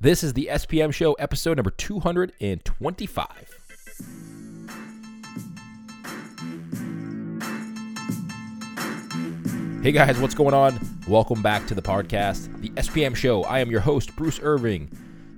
This is the SPM Show, episode number 225. Hey guys, what's going on? Welcome back to the podcast, the SPM Show. I am your host, Bruce Irving.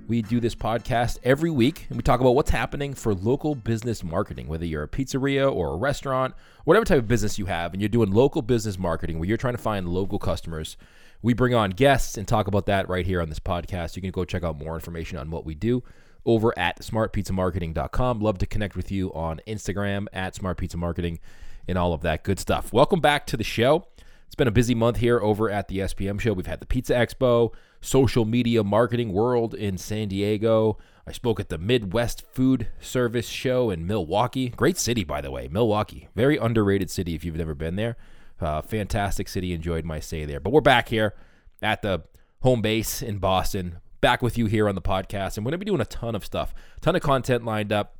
We do this podcast every week and we talk about what's happening for local business marketing, whether you're a pizzeria or a restaurant, whatever type of business you have, and you're doing local business marketing where you're trying to find local customers we bring on guests and talk about that right here on this podcast. You can go check out more information on what we do over at smartpizzamarketing.com. Love to connect with you on Instagram at smartpizzamarketing and all of that good stuff. Welcome back to the show. It's been a busy month here over at the SPM show. We've had the Pizza Expo, Social Media Marketing World in San Diego. I spoke at the Midwest Food Service Show in Milwaukee. Great city, by the way, Milwaukee. Very underrated city if you've never been there. Uh, fantastic city. Enjoyed my stay there. But we're back here at the home base in Boston. Back with you here on the podcast. And we're going to be doing a ton of stuff, ton of content lined up.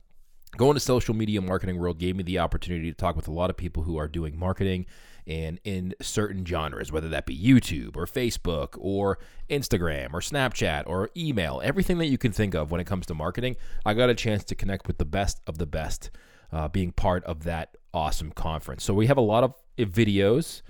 Going to social media marketing world gave me the opportunity to talk with a lot of people who are doing marketing and in certain genres, whether that be YouTube or Facebook or Instagram or Snapchat or email, everything that you can think of when it comes to marketing. I got a chance to connect with the best of the best, uh, being part of that awesome conference. So we have a lot of videos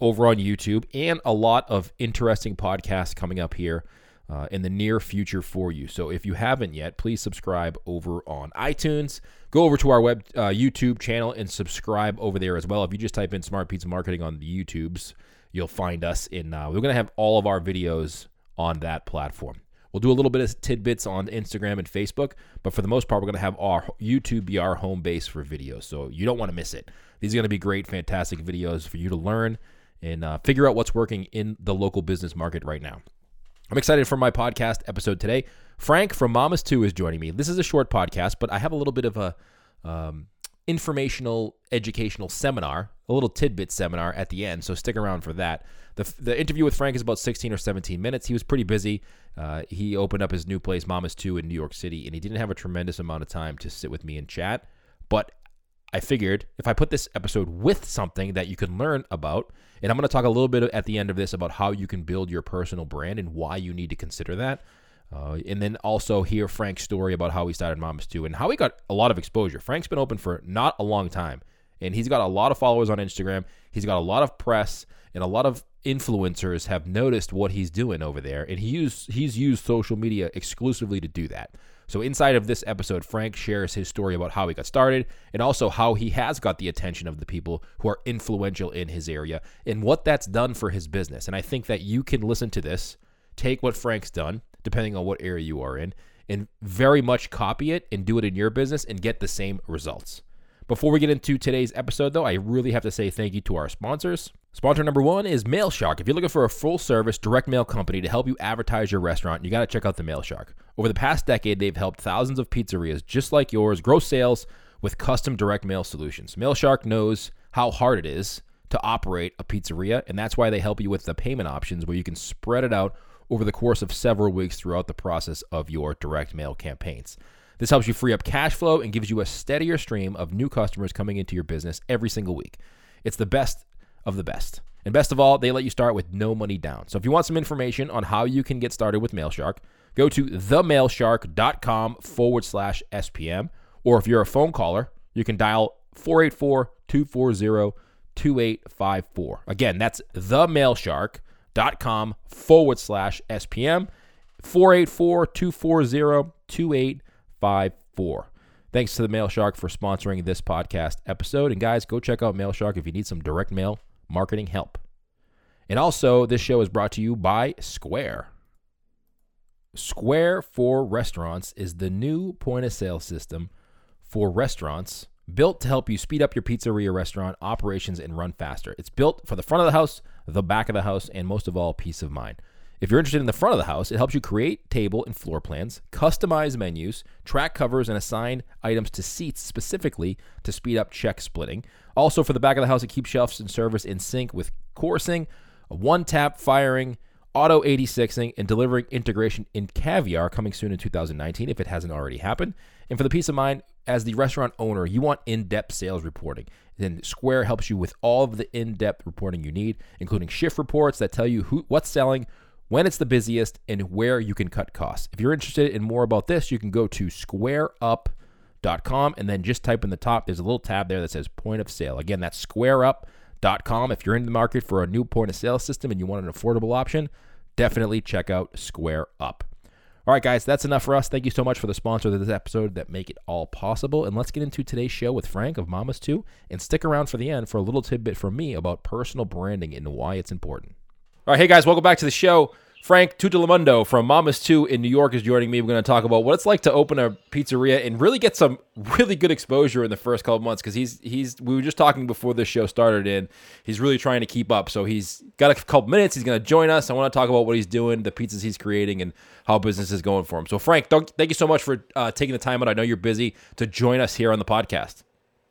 over on YouTube and a lot of interesting podcasts coming up here uh, in the near future for you. So if you haven't yet, please subscribe over on iTunes. Go over to our web uh, YouTube channel and subscribe over there as well. If you just type in Smart Pizza Marketing on the YouTubes, you'll find us in. Uh, we're going to have all of our videos on that platform. We'll do a little bit of tidbits on Instagram and Facebook, but for the most part, we're going to have our YouTube be our home base for videos. So you don't want to miss it. These are going to be great, fantastic videos for you to learn and uh, figure out what's working in the local business market right now. I'm excited for my podcast episode today. Frank from Mama's Too is joining me. This is a short podcast, but I have a little bit of a um, informational, educational seminar, a little tidbit seminar at the end. So stick around for that. The, the interview with Frank is about 16 or 17 minutes. He was pretty busy. Uh, he opened up his new place, Mama's Too, in New York City, and he didn't have a tremendous amount of time to sit with me and chat. But I figured if I put this episode with something that you can learn about, and I'm going to talk a little bit at the end of this about how you can build your personal brand and why you need to consider that. Uh, and then also hear Frank's story about how he started Mama's Too and how he got a lot of exposure. Frank's been open for not a long time, and he's got a lot of followers on Instagram. He's got a lot of press, and a lot of influencers have noticed what he's doing over there, and he used, he's used social media exclusively to do that. So, inside of this episode, Frank shares his story about how he got started and also how he has got the attention of the people who are influential in his area and what that's done for his business. And I think that you can listen to this, take what Frank's done, depending on what area you are in, and very much copy it and do it in your business and get the same results. Before we get into today's episode, though, I really have to say thank you to our sponsors. Sponsor number one is MailShark. If you're looking for a full service direct mail company to help you advertise your restaurant, you got to check out the MailShark. Over the past decade, they've helped thousands of pizzerias just like yours grow sales with custom direct mail solutions. MailShark knows how hard it is to operate a pizzeria, and that's why they help you with the payment options where you can spread it out over the course of several weeks throughout the process of your direct mail campaigns. This helps you free up cash flow and gives you a steadier stream of new customers coming into your business every single week. It's the best of the best. And best of all, they let you start with no money down. So if you want some information on how you can get started with MailShark, go to themailshark.com forward slash SPM. Or if you're a phone caller, you can dial 484 240 2854. Again, that's themailshark.com forward slash SPM. 484 240 2854. Thanks to the Mail Shark for sponsoring this podcast episode. And guys, go check out Mail Shark if you need some direct mail marketing help. And also, this show is brought to you by Square. Square for Restaurants is the new point of sale system for restaurants built to help you speed up your pizzeria restaurant operations and run faster. It's built for the front of the house, the back of the house, and most of all, peace of mind. If you're interested in the front of the house, it helps you create table and floor plans, customize menus, track covers, and assign items to seats specifically to speed up check splitting. Also, for the back of the house, it keeps shelves and service in sync with coursing, one tap firing, auto 86ing, and delivering integration in Caviar coming soon in 2019 if it hasn't already happened. And for the peace of mind, as the restaurant owner, you want in depth sales reporting. Then Square helps you with all of the in depth reporting you need, including shift reports that tell you who, what's selling, when it's the busiest, and where you can cut costs. If you're interested in more about this, you can go to squareup.com and then just type in the top. There's a little tab there that says point of sale. Again, that's squareup.com. If you're in the market for a new point of sale system and you want an affordable option, definitely check out Square Up. All right, guys, that's enough for us. Thank you so much for the sponsor of this episode that make it all possible. And let's get into today's show with Frank of Mamas Too and stick around for the end for a little tidbit from me about personal branding and why it's important. All right, hey guys, welcome back to the show. Frank Tuttolomondo from Mamas Too in New York is joining me. We're going to talk about what it's like to open a pizzeria and really get some really good exposure in the first couple months because he's he's we were just talking before this show started and he's really trying to keep up. So he's got a couple minutes. He's going to join us. I want to talk about what he's doing, the pizzas he's creating, and how business is going for him. So Frank, thank you so much for uh, taking the time out. I know you're busy to join us here on the podcast.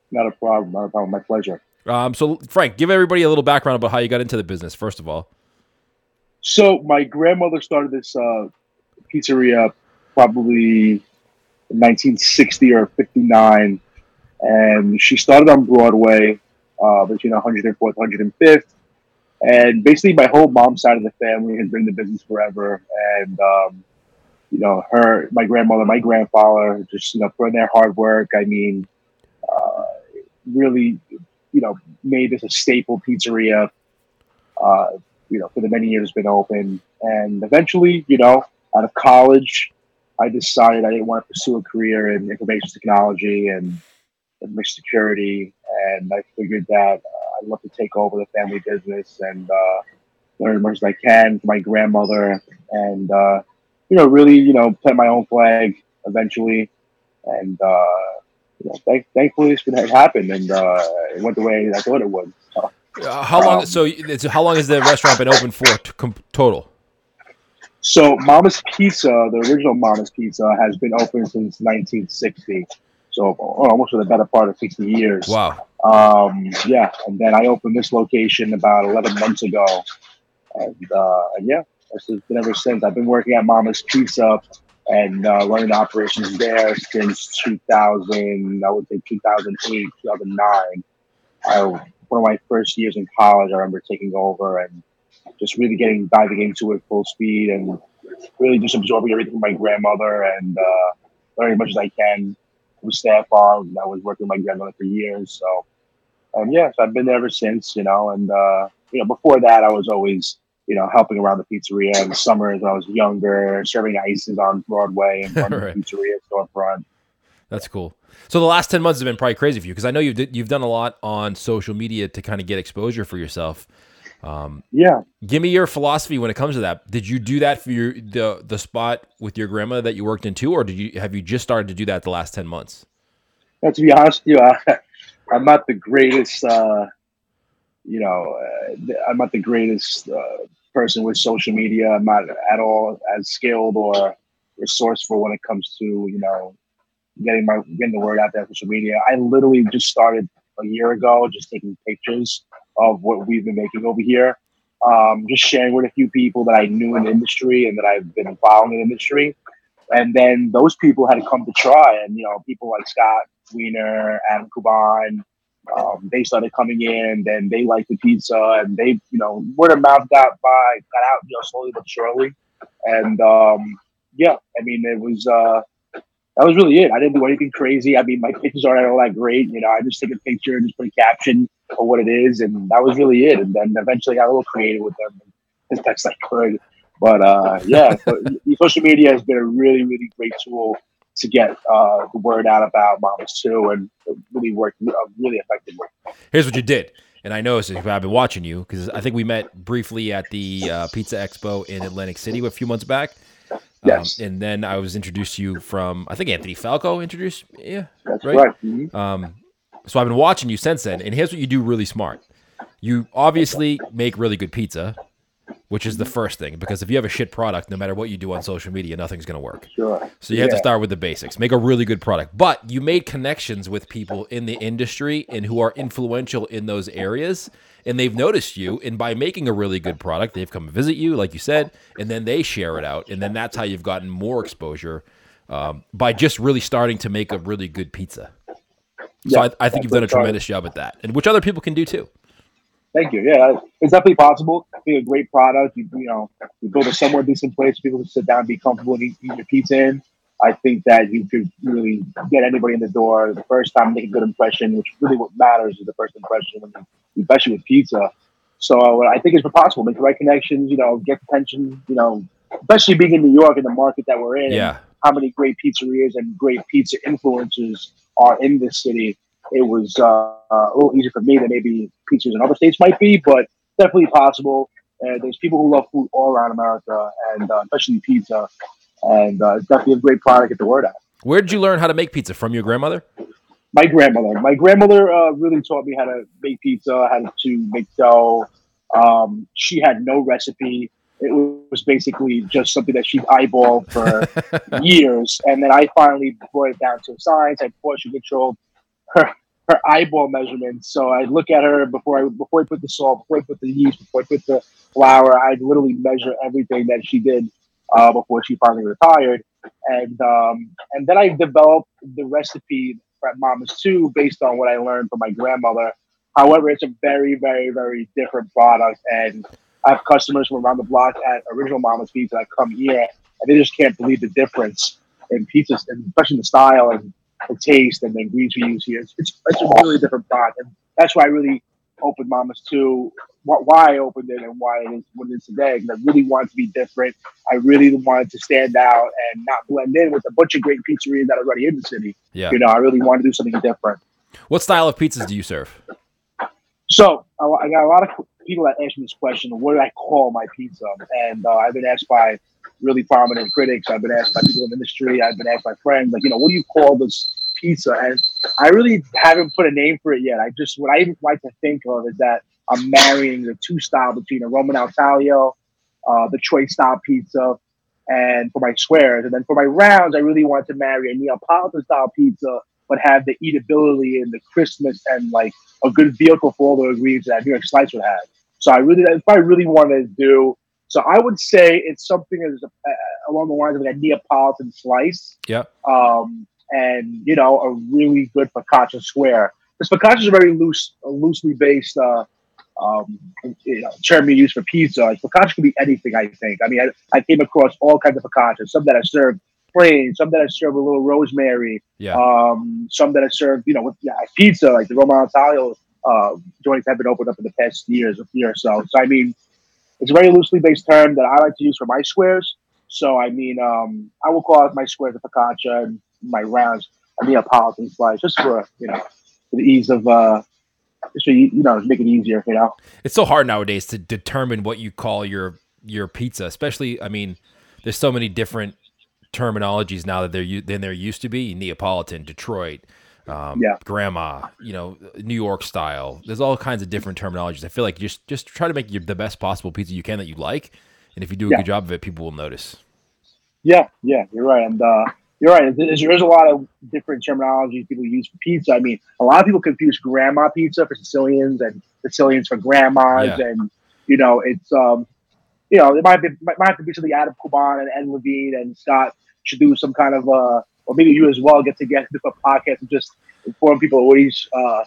Not a problem. Not a problem. My pleasure. Um, so Frank, give everybody a little background about how you got into the business. First of all. So my grandmother started this uh, pizzeria probably 1960 or 59, and she started on Broadway uh, between 104th, and 105th. And basically, my whole mom's side of the family has been in the business forever. And um, you know, her, my grandmother, my grandfather, just you know, putting their hard work. I mean, uh, really, you know, made this a staple pizzeria. Uh, you know, for the many years been open. And eventually, you know, out of college, I decided I didn't want to pursue a career in information technology and information security. And I figured that uh, I'd love to take over the family business and uh, learn as much as I can from my grandmother and, uh, you know, really, you know, plant my own flag eventually. And, uh, you know, th- thankfully, it happened and uh, it went the way I thought it would. So, uh, how long? Um, so, how long has the restaurant been open for t- total? So, Mama's Pizza, the original Mama's Pizza, has been open since 1960. So, almost for the better part of 60 years. Wow. Um, yeah, and then I opened this location about 11 months ago, and, uh, yeah, it's been ever since. I've been working at Mama's Pizza and uh, running operations there since 2000. I would say 2008, 2009. I one of my first years in college, I remember taking over and just really getting diving into it full speed and really just absorbing everything from my grandmother and uh, learning as much as I can from staff on. I was working with my grandmother for years, so and yeah, so I've been there ever since, you know. And uh, you know, before that, I was always you know helping around the pizzeria in the summers when I was younger, serving ices on Broadway and running right. the pizzeria storefront. That's cool. So the last ten months have been probably crazy for you because I know you've you've done a lot on social media to kind of get exposure for yourself. Um, yeah. Give me your philosophy when it comes to that. Did you do that for your the the spot with your grandma that you worked in too, or did you have you just started to do that the last ten months? Now, to be honest with you, I, I'm not the greatest. Uh, you know, uh, I'm not the greatest uh, person with social media. I'm not at all as skilled or resourceful when it comes to you know getting my getting the word out there on social media. I literally just started a year ago, just taking pictures of what we've been making over here. Um, just sharing with a few people that I knew in the industry and that I've been following in the industry. And then those people had to come to try. And, you know, people like Scott Wiener, Adam Kuban, um, they started coming in and they liked the pizza and they, you know, word of mouth got by, got out, you know, slowly but surely. And um, yeah, I mean, it was, uh, that was really it. I didn't do anything crazy. I mean, my pictures aren't all that great. You know, I just take a picture and just put a caption for what it is, and that was really it. And then eventually, got a little creative with them as best I could. But uh, yeah, so social media has been a really, really great tool to get uh, the word out about Mamas too, and really worked uh, really effectively. Here's what you did. And I know I've been watching you because I think we met briefly at the uh, Pizza Expo in Atlantic City a few months back. Yes. Um, and then I was introduced to you from I think Anthony Falco introduced yeah. That's right. right. Mm-hmm. Um, so I've been watching you since then, and here's what you do really smart. You obviously make really good pizza, which is the first thing because if you have a shit product, no matter what you do on social media, nothing's going to work. Sure. So you yeah. have to start with the basics. Make a really good product. But you made connections with people in the industry and who are influential in those areas and they've noticed you and by making a really good product they've come visit you like you said and then they share it out and then that's how you've gotten more exposure um, by just really starting to make a really good pizza so yeah, I, I, think you've done a tremendous job at that and which other people can do too Thank you. Yeah, it's definitely possible. I think a great product. You, you know, you build a somewhat decent place for people to sit down, and be comfortable, and eat, eat your pizza in. I think that you could really get anybody in the door the first time, make a good impression, which really what matters is the first impression, when you, especially with pizza. So uh, I think it's possible. Make the right connections, you know, get attention, you know, especially being in New York in the market that we're in. Yeah. How many great pizzerias and great pizza influencers are in this city? It was uh, a little easier for me than maybe pizzas in other states might be, but definitely possible. And there's people who love food all around America, and uh, especially pizza. And uh, it's definitely a great product. Get the word out. Where did you learn how to make pizza from your grandmother? My grandmother. My grandmother uh, really taught me how to make pizza, how to make dough. Um, she had no recipe. It was basically just something that she eyeballed for years, and then I finally brought it down to science. I portion controlled her her eyeball measurements. So I look at her before I before I put the salt, before I put the yeast, before I put the flour. I'd literally measure everything that she did uh, before she finally retired, and um, and then I developed the recipe at Mama's too, based on what I learned from my grandmother. However, it's a very, very, very different product, and I have customers from around the block at Original Mama's Pizza that come here, and they just can't believe the difference in pizzas, and especially the style and the taste and the ingredients we use here. It's, it's, it's a really different product, and that's why I really opened Mama's too. Why I opened it and why it is what it is today. Because I really wanted to be different. I really wanted to stand out and not blend in with a bunch of great pizzerias that are already in the city. Yeah. You know, I really wanted to do something different. What style of pizzas do you serve? So I got a lot of people that ask me this question: What do I call my pizza? And uh, I've been asked by really prominent critics. I've been asked by people in the industry. I've been asked by friends, like, you know, what do you call this pizza? And I really haven't put a name for it yet. I just what I like to think of is that I'm marrying the two style between a Roman al taglio, uh, the Detroit style pizza, and for my squares, and then for my rounds, I really want to marry a Neapolitan style pizza, but have the eatability and the crispness and like a good vehicle for all the ingredients that New York slice would have. So I really, what I really wanted to do. So I would say it's something that's uh, along the lines of like a Neapolitan slice. Yeah. Um, and you know, a really good focaccia square. Because focaccia is a very loose, loosely based uh, um, you know, term you use for pizza. Like focaccia can be anything. I think. I mean, I, I came across all kinds of focaccia. Some that are served plain, some that are served with a little rosemary, Yeah. um, some that are served, you know, with yeah, pizza, like the Roman Taglio uh, joints have been opened up in the past years, year or so. So I mean, it's a very loosely based term that I like to use for my squares. So I mean, um, I will call it my squares a focaccia and my rounds a Neapolitan slice, just for you know, for the ease of uh, so you, you know, make it easier, you know. It's so hard nowadays to determine what you call your your pizza, especially. I mean, there's so many different terminologies now that there u- than there used to be. Neapolitan, Detroit, um, Yeah. grandma, you know, New York style. There's all kinds of different terminologies. I feel like just just try to make your, the best possible pizza you can that you like, and if you do a Yeah. good job of it, people will notice. Yeah, yeah, you're right, and uh, you're right. There's, there's a lot of different terminologies people use for pizza. I mean, a lot of people confuse grandma pizza for Sicilians and Sicilians for grandmas, Yeah. and you know, it's um, you know, it might be might, might have to be something Adam Kuban and Ed Levine and Scott should do some kind of uh, or maybe you as well get together do a podcast and just inform people what each uh,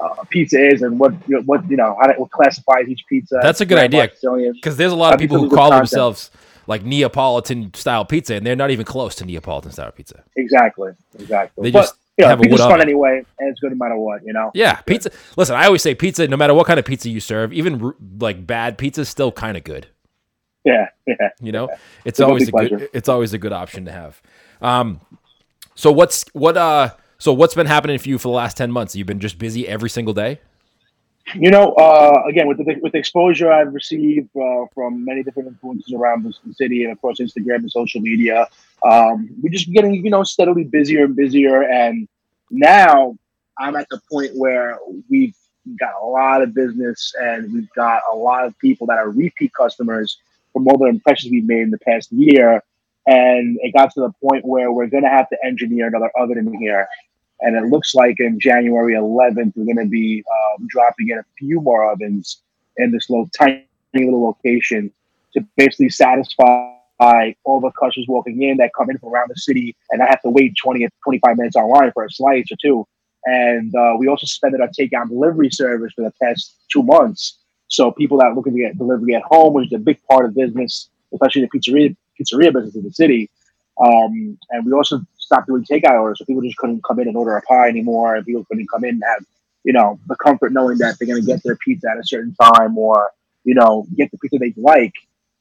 uh, pizza is and what you know, what you know how to what classifies each pizza. That's a good idea. Because there's a lot of people who call content. themselves like Neapolitan style pizza, and they're not even close to Neapolitan style pizza. Exactly, exactly. They but just you know, have a pizza's fun oven. anyway, and it's good no matter what. You know. Yeah, pizza. Listen, I always say pizza. No matter what kind of pizza you serve, even like bad pizza, is still kind of good. Yeah, yeah. You know, it's It's always a good. It's always a good option to have. Um, so what's what uh so what's been happening for you for the last ten months? You've been just busy every single day. You know, uh, again with the with the exposure I've received uh, from many different influences around the the city and of course Instagram and social media, um, we're just getting you know steadily busier and busier. And now I'm at the point where we've got a lot of business and we've got a lot of people that are repeat customers from all the impressions we've made in the past year. And it got to the point where we're going to have to engineer another oven in here. And it looks like in January 11th, we're going to be um, dropping in a few more ovens in this little tiny little location to basically satisfy all the customers walking in that come in from around the city and I have to wait 20 or 25 minutes online for a slice or two. And uh, we also suspended our takeout delivery service for the past two months. So people that are looking to get delivery at home, which is a big part of business, especially the pizzeria pizzeria business in the city. Um, and we also stopped doing takeout orders, so people just couldn't come in and order a pie anymore, and people couldn't come in and have you know the comfort knowing that they're going to get their pizza at a certain time or you know get the pizza they like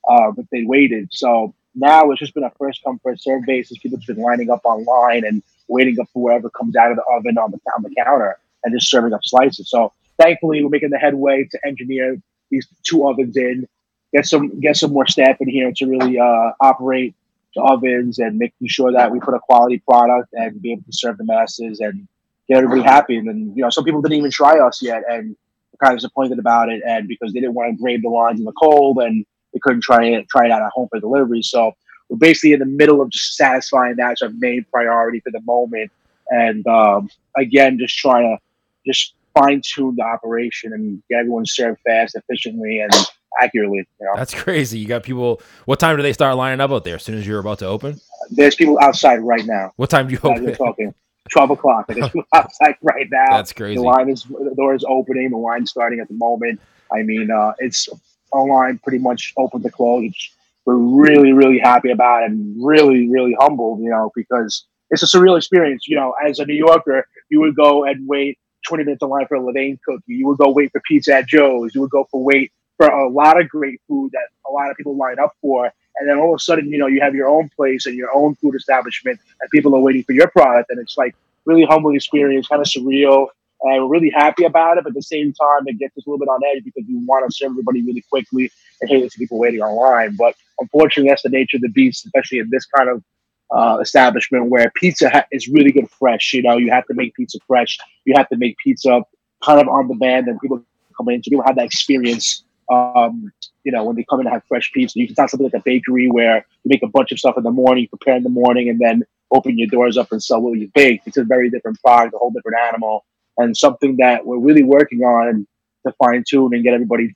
uh, but they waited. So now it's just been a first come first serve basis. People have been lining up online and waiting up for whatever comes out of the oven on the on the counter and just serving up slices. So thankfully, we're making the headway to engineer these two ovens in, get some get some more staff in here to really uh, operate the ovens and making sure that we put a quality product and be able to serve the masses and get everybody happy. And then you know, some people didn't even try us yet and kind of disappointed about it, and because they didn't want to grade the lines in the cold and they couldn't try it try it out at home for delivery. So we're basically in the middle of just satisfying that that's our main priority for the moment. And um, again, just trying to just fine tune the operation and get everyone served fast, efficiently, and accurately. You know? That's crazy. You got people. What time do they start lining up out there? As soon as you're about to open? There's people outside right now. What time do you open? talking. 12 o'clock. There's people outside right now. That's crazy. The line is the door is opening. The line's starting at the moment. I mean, uh, it's online pretty much open to close. We're really, really happy about it and really, really humbled, you know, because it's a surreal experience. You know, as a New Yorker, you would go and wait 20 minutes in line for a Levain cookie. You would go wait for pizza at Joe's. You would go for wait for a lot of great food that a lot of people line up for. And then all of a sudden, you know, you have your own place and your own food establishment and people are waiting for your product. And it's like really humbling experience, kind of surreal. And we're really happy about it, but at the same time, it gets us a little bit on edge because we want to serve everybody really quickly and hate to people waiting online. But unfortunately, that's the nature of the beast, especially in this kind of uh, establishment where pizza ha- is really good fresh. You know, you have to make pizza fresh. You have to make pizza kind of on demand, and people come in, so people have that experience. Um, you know, when they come in and have fresh pizza, you can not something like a bakery where you make a bunch of stuff in the morning, prepare in the morning, and then open your doors up and sell what you bake. It's a very different product, a whole different animal and something that we're really working on to fine tune and get everybody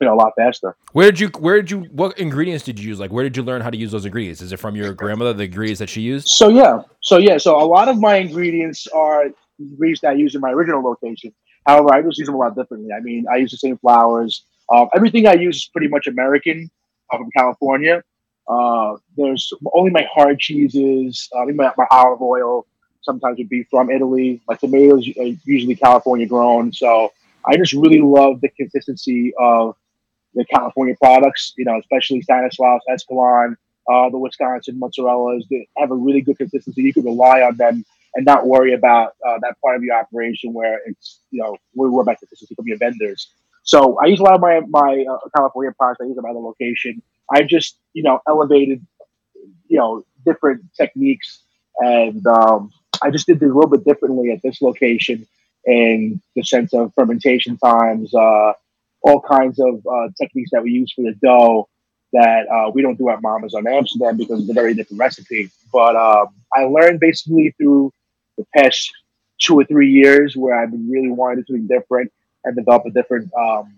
you know a lot faster. Where did you where did you what ingredients did you use? Like where did you learn how to use those ingredients? Is it from your grandmother the ingredients that she used? So yeah. So yeah, so a lot of my ingredients are ingredients that I use in my original location. However, I just use them a lot differently. I mean, I use the same flowers. Um, everything I use is pretty much American uh, from California. Uh, there's only my hard cheeses, uh, my, my olive oil, sometimes would be from Italy. My tomatoes are usually California grown. So I just really love the consistency of the California products, you know, especially Stanislaus, Escalon, uh, the Wisconsin mozzarellas. They have a really good consistency. You can rely on them and not worry about uh, that part of your operation where it's, you know, we worry about consistency from your vendors. So I use a lot of my, my uh, California products. I use them at a location. I just, you know, elevated, you know, different techniques and um, I just did it a little bit differently at this location in the sense of fermentation times, uh, all kinds of uh, techniques that we use for the dough that uh, we don't do at Mama's on Amsterdam because it's a very different recipe. But um, I learned basically through the past two or three years where I've been really wanting something different and develop a different um,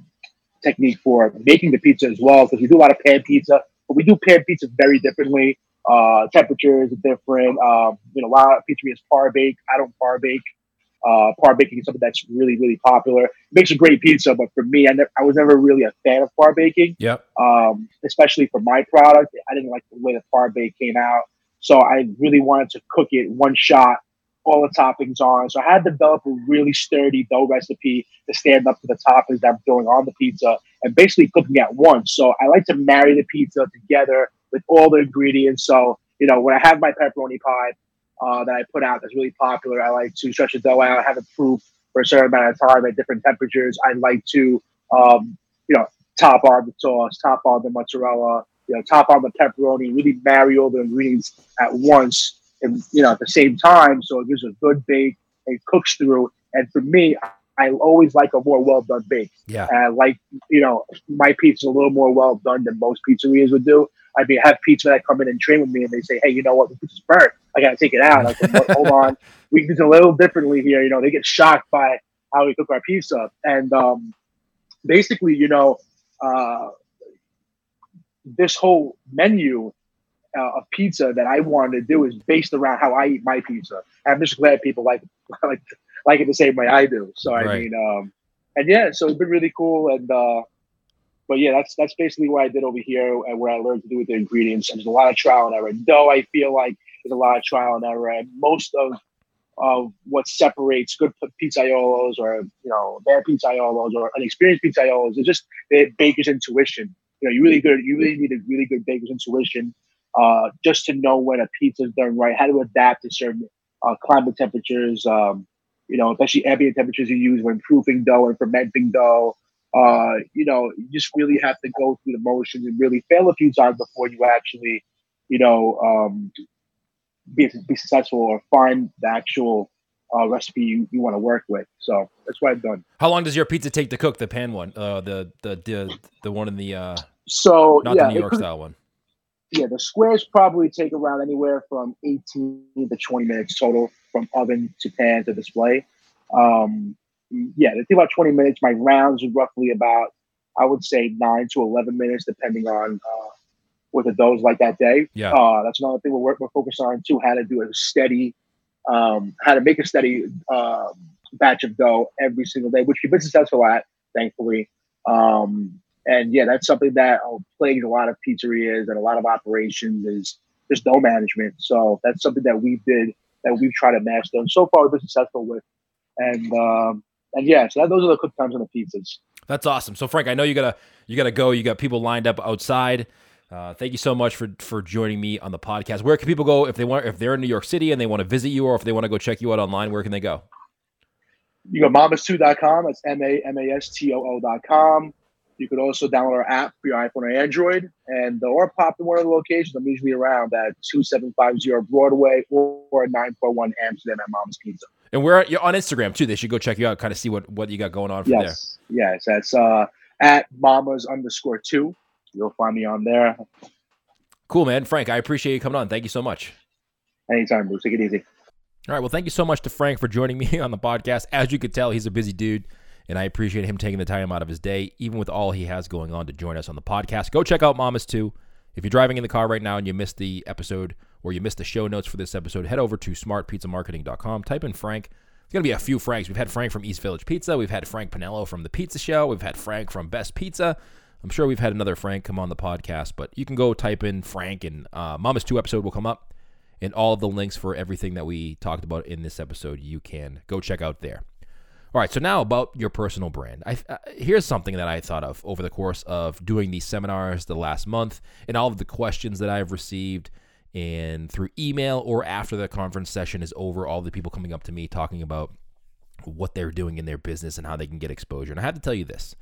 technique for making the pizza as well because we do a lot of pan pizza, but we do pan pizza very differently. Uh, temperatures are different. Um, you know, a lot of pizzerias par bake. I don't par bake. Uh, par baking is something that's really, really popular. It makes a great pizza, but for me, I, ne- I was never really a fan of par baking. Yep. Um, especially for my product, I didn't like the way the par bake came out. So I really wanted to cook it one shot, all the toppings on. So I had to develop a really sturdy dough recipe to stand up to the toppings that I'm throwing on the pizza and basically cooking at once. So I like to marry the pizza together with all the ingredients. So, you know, when I have my pepperoni pie uh, that I put out that's really popular, I like to stretch the dough out, have it proof for a certain amount of time at different temperatures. I like to, um, you know, top on the sauce, top on the mozzarella, you know, top on the pepperoni, really marry all the ingredients at once and, you know, at the same time. So it gives a good bake and cooks through. And for me, I always like a more well done bake. Yeah. And I like, you know, my pizza a little more well done than most pizzerias would do. I mean, have pizza that come in and train with me, and they say, "Hey, you know what? The pizza's burnt. I gotta take it out." I said, "Hold on, we do it a little differently here." You know, they get shocked by how we cook our pizza, and um, basically, you know, uh, this whole menu uh, of pizza that I wanted to do is based around how I eat my pizza. And I'm just glad people like like like it the same way I do. So I Right. mean, um, and yeah, so it's been really cool. And uh, but yeah, that's that's basically what I did over here and what I learned to do with the ingredients. And there's a lot of trial and error. Though I feel like there's a lot of trial and error, and most of of what separates good pizzaiolos or you know bad pizzaiolos or inexperienced pizzaiolos is just the baker's intuition. You know, you really good. You really need a really good baker's intuition uh, just to know when a pizza is done right, how to adapt to certain uh, climate temperatures. Um, you know, especially ambient temperatures you use when proofing dough and fermenting dough. Uh, you know, you just really have to go through the motions and really fail a few times before you actually, you know, um, be, be successful or find the actual uh, recipe you, you want to work with. So that's what I've done. How long does your pizza take to cook? The pan one, uh, the the the the one in the uh, so not yeah, the New York style one. Yeah, the squares probably take around anywhere from 18 to 20 minutes total from oven to pan to display. Um, yeah, they take about 20 minutes. My rounds are roughly about, I would say, nine to 11 minutes, depending on uh, what the dough's like that day. Yeah. Uh, that's another thing we're, we're focused on, too, how to do a steady, um, how to make a steady um, batch of dough every single day, which we've been successful at, thankfully. Um, and yeah, that's something that plagues a lot of pizzerias and a lot of operations is just dough management. So that's something that we did that we've tried to master, and so far we've been successful with. And um, and yeah, so that, those are the cook times on the pizzas. That's awesome. So Frank, I know you gotta you gotta go. You got people lined up outside. Uh, thank you so much for for joining me on the podcast. Where can people go if they want if they're in New York City and they want to visit you, or if they want to go check you out online? Where can they go? You go mamastoo.com. That's m a m a s t o o.com. You could also download our app for your iPhone or Android, and uh, or pop in one of the locations. I'm usually around at 2750 Broadway or, or 941 Amsterdam at Mama's Pizza. And we're you're on Instagram too. They should go check you out, kind of see what what you got going on from yes. there. Yes, that's uh, at Mamas underscore two. You'll find me on there. Cool, man. Frank, I appreciate you coming on. Thank you so much. Anytime, Bruce. Take it easy. All right. Well, thank you so much to Frank for joining me on the podcast. As you could tell, he's a busy dude and I appreciate him taking the time out of his day, even with all he has going on, to join us on the podcast. Go check out Mamas too. If you're driving in the car right now and you missed the episode or you missed the show notes for this episode, head over to smartpizzamarketing.com. Type in Frank. It's going to be a few Franks. We've had Frank from East Village Pizza. We've had Frank Pinello from The Pizza Show. We've had Frank from Best Pizza. I'm sure we've had another Frank come on the podcast, but you can go type in Frank and uh, Mama's Too episode will come up. And all of the links for everything that we talked about in this episode, you can go check out there. All right, so now about your personal brand. I, uh, here's something that I thought of over the course of doing these seminars the last month and all of the questions that I've received and through email or after the conference session is over, all the people coming up to me talking about what they're doing in their business and how they can get exposure. And I have to tell you this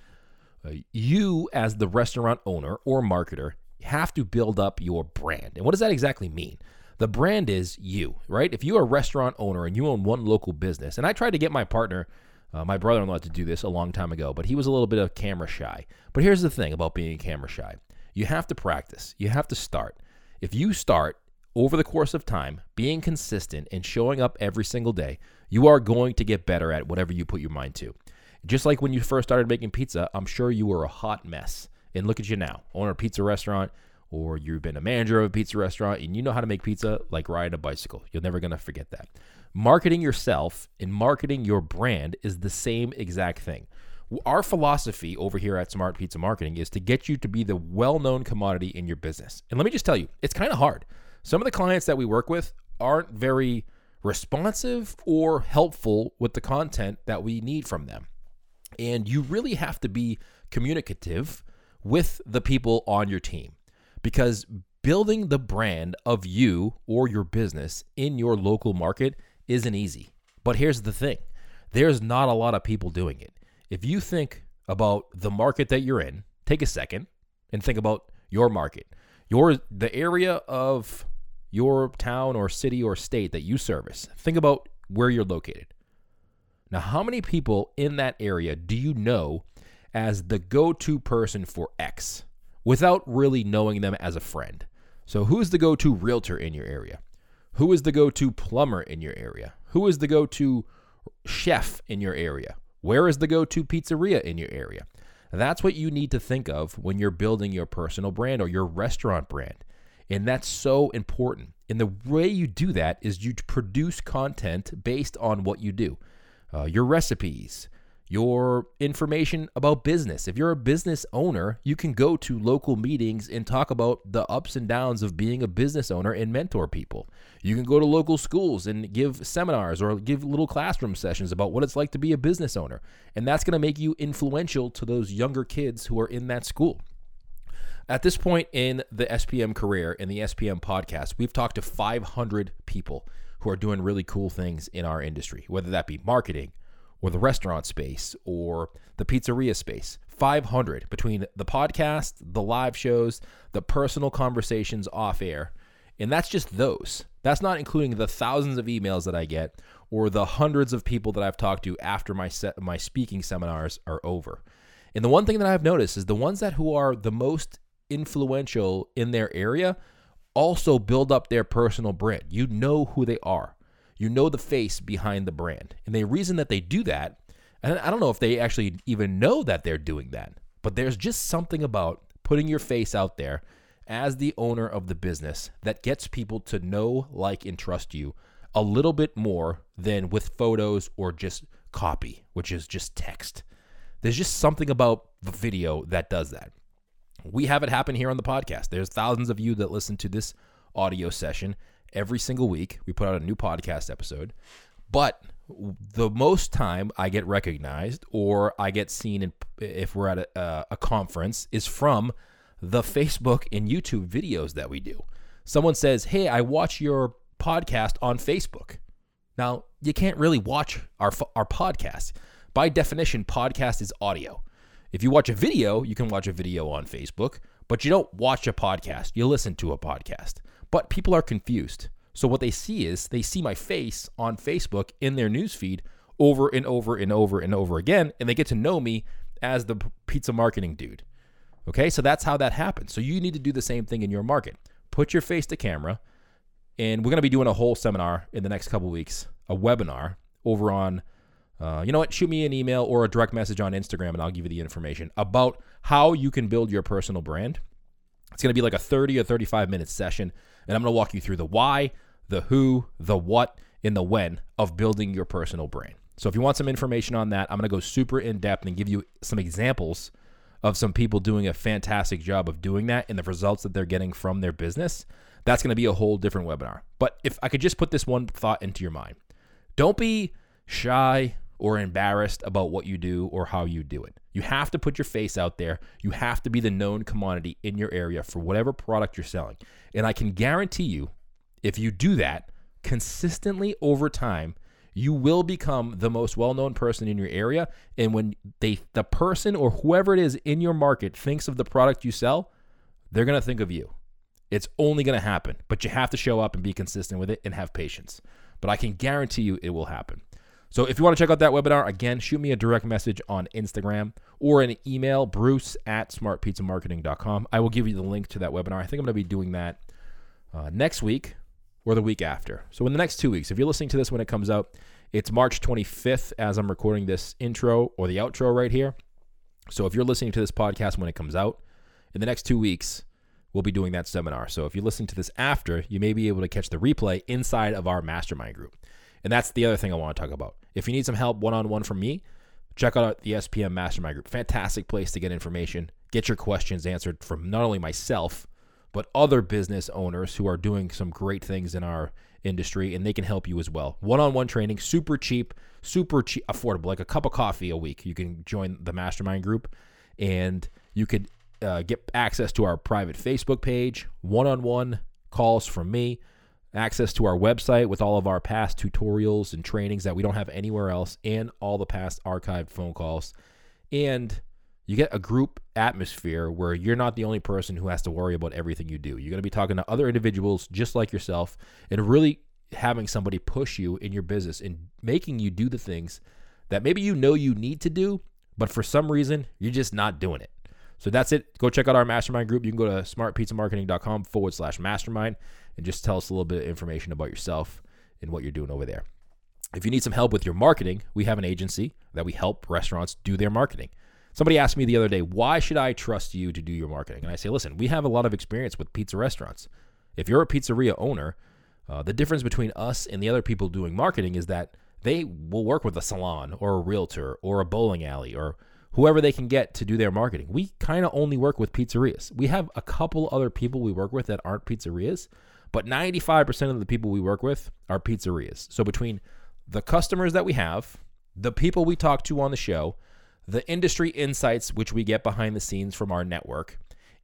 uh, you, as the restaurant owner or marketer, have to build up your brand. And what does that exactly mean? The brand is you, right? If you're a restaurant owner and you own one local business, and I tried to get my partner uh, my brother in law had to do this a long time ago, but he was a little bit of camera shy. But here's the thing about being camera shy you have to practice, you have to start. If you start over the course of time, being consistent and showing up every single day, you are going to get better at whatever you put your mind to. Just like when you first started making pizza, I'm sure you were a hot mess. And look at you now, owner of a pizza restaurant, or you've been a manager of a pizza restaurant, and you know how to make pizza like riding a bicycle. You're never going to forget that. Marketing yourself and marketing your brand is the same exact thing. Our philosophy over here at Smart Pizza Marketing is to get you to be the well known commodity in your business. And let me just tell you, it's kind of hard. Some of the clients that we work with aren't very responsive or helpful with the content that we need from them. And you really have to be communicative with the people on your team because building the brand of you or your business in your local market isn't easy. But here's the thing there's not a lot of people doing it. If you think about the market that you're in, take a second and think about your market. Your the area of your town or city or state that you service. Think about where you're located. Now, how many people in that area do you know as the go-to person for X without really knowing them as a friend? So, who's the go-to realtor in your area? Who is the go to plumber in your area? Who is the go to chef in your area? Where is the go to pizzeria in your area? That's what you need to think of when you're building your personal brand or your restaurant brand. And that's so important. And the way you do that is you produce content based on what you do uh, your recipes, your information about business. If you're a business owner, you can go to local meetings and talk about the ups and downs of being a business owner and mentor people. You can go to local schools and give seminars or give little classroom sessions about what it's like to be a business owner. And that's going to make you influential to those younger kids who are in that school. At this point in the SPM career in the SPM podcast, we've talked to 500 people who are doing really cool things in our industry, whether that be marketing, or the restaurant space or the pizzeria space. 500 between the podcast, the live shows, the personal conversations off air. And that's just those. That's not including the thousands of emails that I get or the hundreds of people that I've talked to after my set, my speaking seminars are over. And the one thing that I've noticed is the ones that who are the most influential in their area also build up their personal brand. You know who they are you know the face behind the brand. And the reason that they do that, and I don't know if they actually even know that they're doing that, but there's just something about putting your face out there as the owner of the business that gets people to know, like, and trust you a little bit more than with photos or just copy, which is just text. There's just something about the video that does that. We have it happen here on the podcast. There's thousands of you that listen to this audio session every single week. We put out a new podcast episode. But the most time I get recognized or I get seen in, if we're at a, uh, a conference is from the Facebook and YouTube videos that we do. Someone says, Hey, I watch your podcast on Facebook. Now, you can't really watch our, our podcast. By definition, podcast is audio. If you watch a video, you can watch a video on Facebook, but you don't watch a podcast. You listen to a podcast. But people are confused. So what they see is they see my face on Facebook in their newsfeed over and over and over and over again, and they get to know me as the pizza marketing dude. Okay, so that's how that happens. So you need to do the same thing in your market. Put your face to camera, and we're going to be doing a whole seminar in the next couple weeks, a webinar over on. Uh, you know what? Shoot me an email or a direct message on Instagram, and I'll give you the information about how you can build your personal brand. It's going to be like a 30 or 35 minute session and I'm going to walk you through the why, the who, the what, and the when of building your personal brand. So if you want some information on that, I'm going to go super in depth and give you some examples of some people doing a fantastic job of doing that and the results that they're getting from their business. That's going to be a whole different webinar. But if I could just put this one thought into your mind, don't be shy or embarrassed about what you do or how you do it. You have to put your face out there. You have to be the known commodity in your area for whatever product you're selling. And I can guarantee you, if you do that consistently over time, you will become the most well-known person in your area and when they the person or whoever it is in your market thinks of the product you sell, they're going to think of you. It's only going to happen, but you have to show up and be consistent with it and have patience. But I can guarantee you it will happen. So if you want to check out that webinar, again, shoot me a direct message on Instagram or an email, bruce at smartpizzamarketing.com. I will give you the link to that webinar. I think I'm going to be doing that uh, next week or the week after. So in the next two weeks, if you're listening to this when it comes out, it's March 25th as I'm recording this intro or the outro right here. So if you're listening to this podcast when it comes out, in the next two weeks, we'll be doing that seminar. So if you're listening to this after, you may be able to catch the replay inside of our mastermind group. And that's the other thing I want to talk about. If you need some help one on one from me, check out the SPM Mastermind Group. Fantastic place to get information, get your questions answered from not only myself, but other business owners who are doing some great things in our industry and they can help you as well. One on one training, super cheap, super cheap, affordable, like a cup of coffee a week. You can join the mastermind group and you could uh, get access to our private Facebook page, one on one calls from me access to our website with all of our past tutorials and trainings that we don't have anywhere else, and all the past archived phone calls. And you get a group atmosphere where you're not the only person who has to worry about everything you do. You're going to be talking to other individuals just like yourself and really having somebody push you in your business and making you do the things that maybe you know you need to do, but for some reason, you're just not doing it. So that's it. Go check out our mastermind group. You can go to smartpizzamarketing.com forward slash mastermind and just tell us a little bit of information about yourself and what you're doing over there. If you need some help with your marketing, we have an agency that we help restaurants do their marketing. Somebody asked me the other day, why should I trust you to do your marketing? And I say, listen, we have a lot of experience with pizza restaurants. If you're a pizzeria owner, uh, the difference between us and the other people doing marketing is that they will work with a salon or a realtor or a bowling alley or whoever they can get to do their marketing. We kind of only work with pizzerias. We have a couple other people we work with that aren't pizzerias, but 95% of the people we work with are pizzerias. So between the customers that we have, the people we talk to on the show, the industry insights which we get behind the scenes from our network,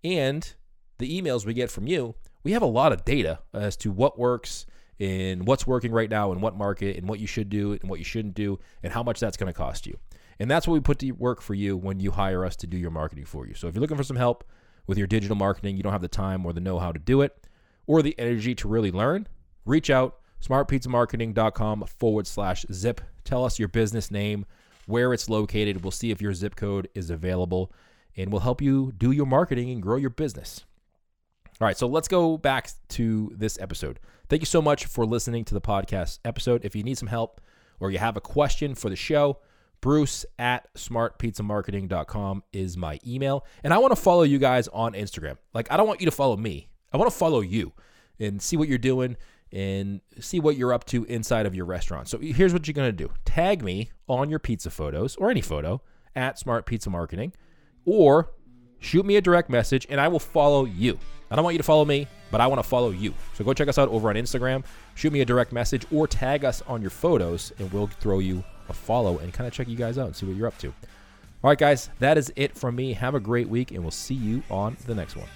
and the emails we get from you, we have a lot of data as to what works and what's working right now in what market and what you should do and what you shouldn't do and how much that's going to cost you. And that's what we put to work for you when you hire us to do your marketing for you. So if you're looking for some help with your digital marketing, you don't have the time or the know how to do it or the energy to really learn, reach out smartpizzamarketing.com forward slash zip. Tell us your business name, where it's located. We'll see if your zip code is available and we'll help you do your marketing and grow your business. All right, so let's go back to this episode. Thank you so much for listening to the podcast episode. If you need some help or you have a question for the show, Bruce at smartpizzamarketing.com is my email. And I want to follow you guys on Instagram. Like, I don't want you to follow me, I want to follow you and see what you're doing and see what you're up to inside of your restaurant. So here's what you're going to do tag me on your pizza photos or any photo at Smart Pizza Marketing or shoot me a direct message and I will follow you. I don't want you to follow me, but I want to follow you. So go check us out over on Instagram, shoot me a direct message or tag us on your photos and we'll throw you a follow and kind of check you guys out and see what you're up to. All right, guys, that is it from me. Have a great week and we'll see you on the next one.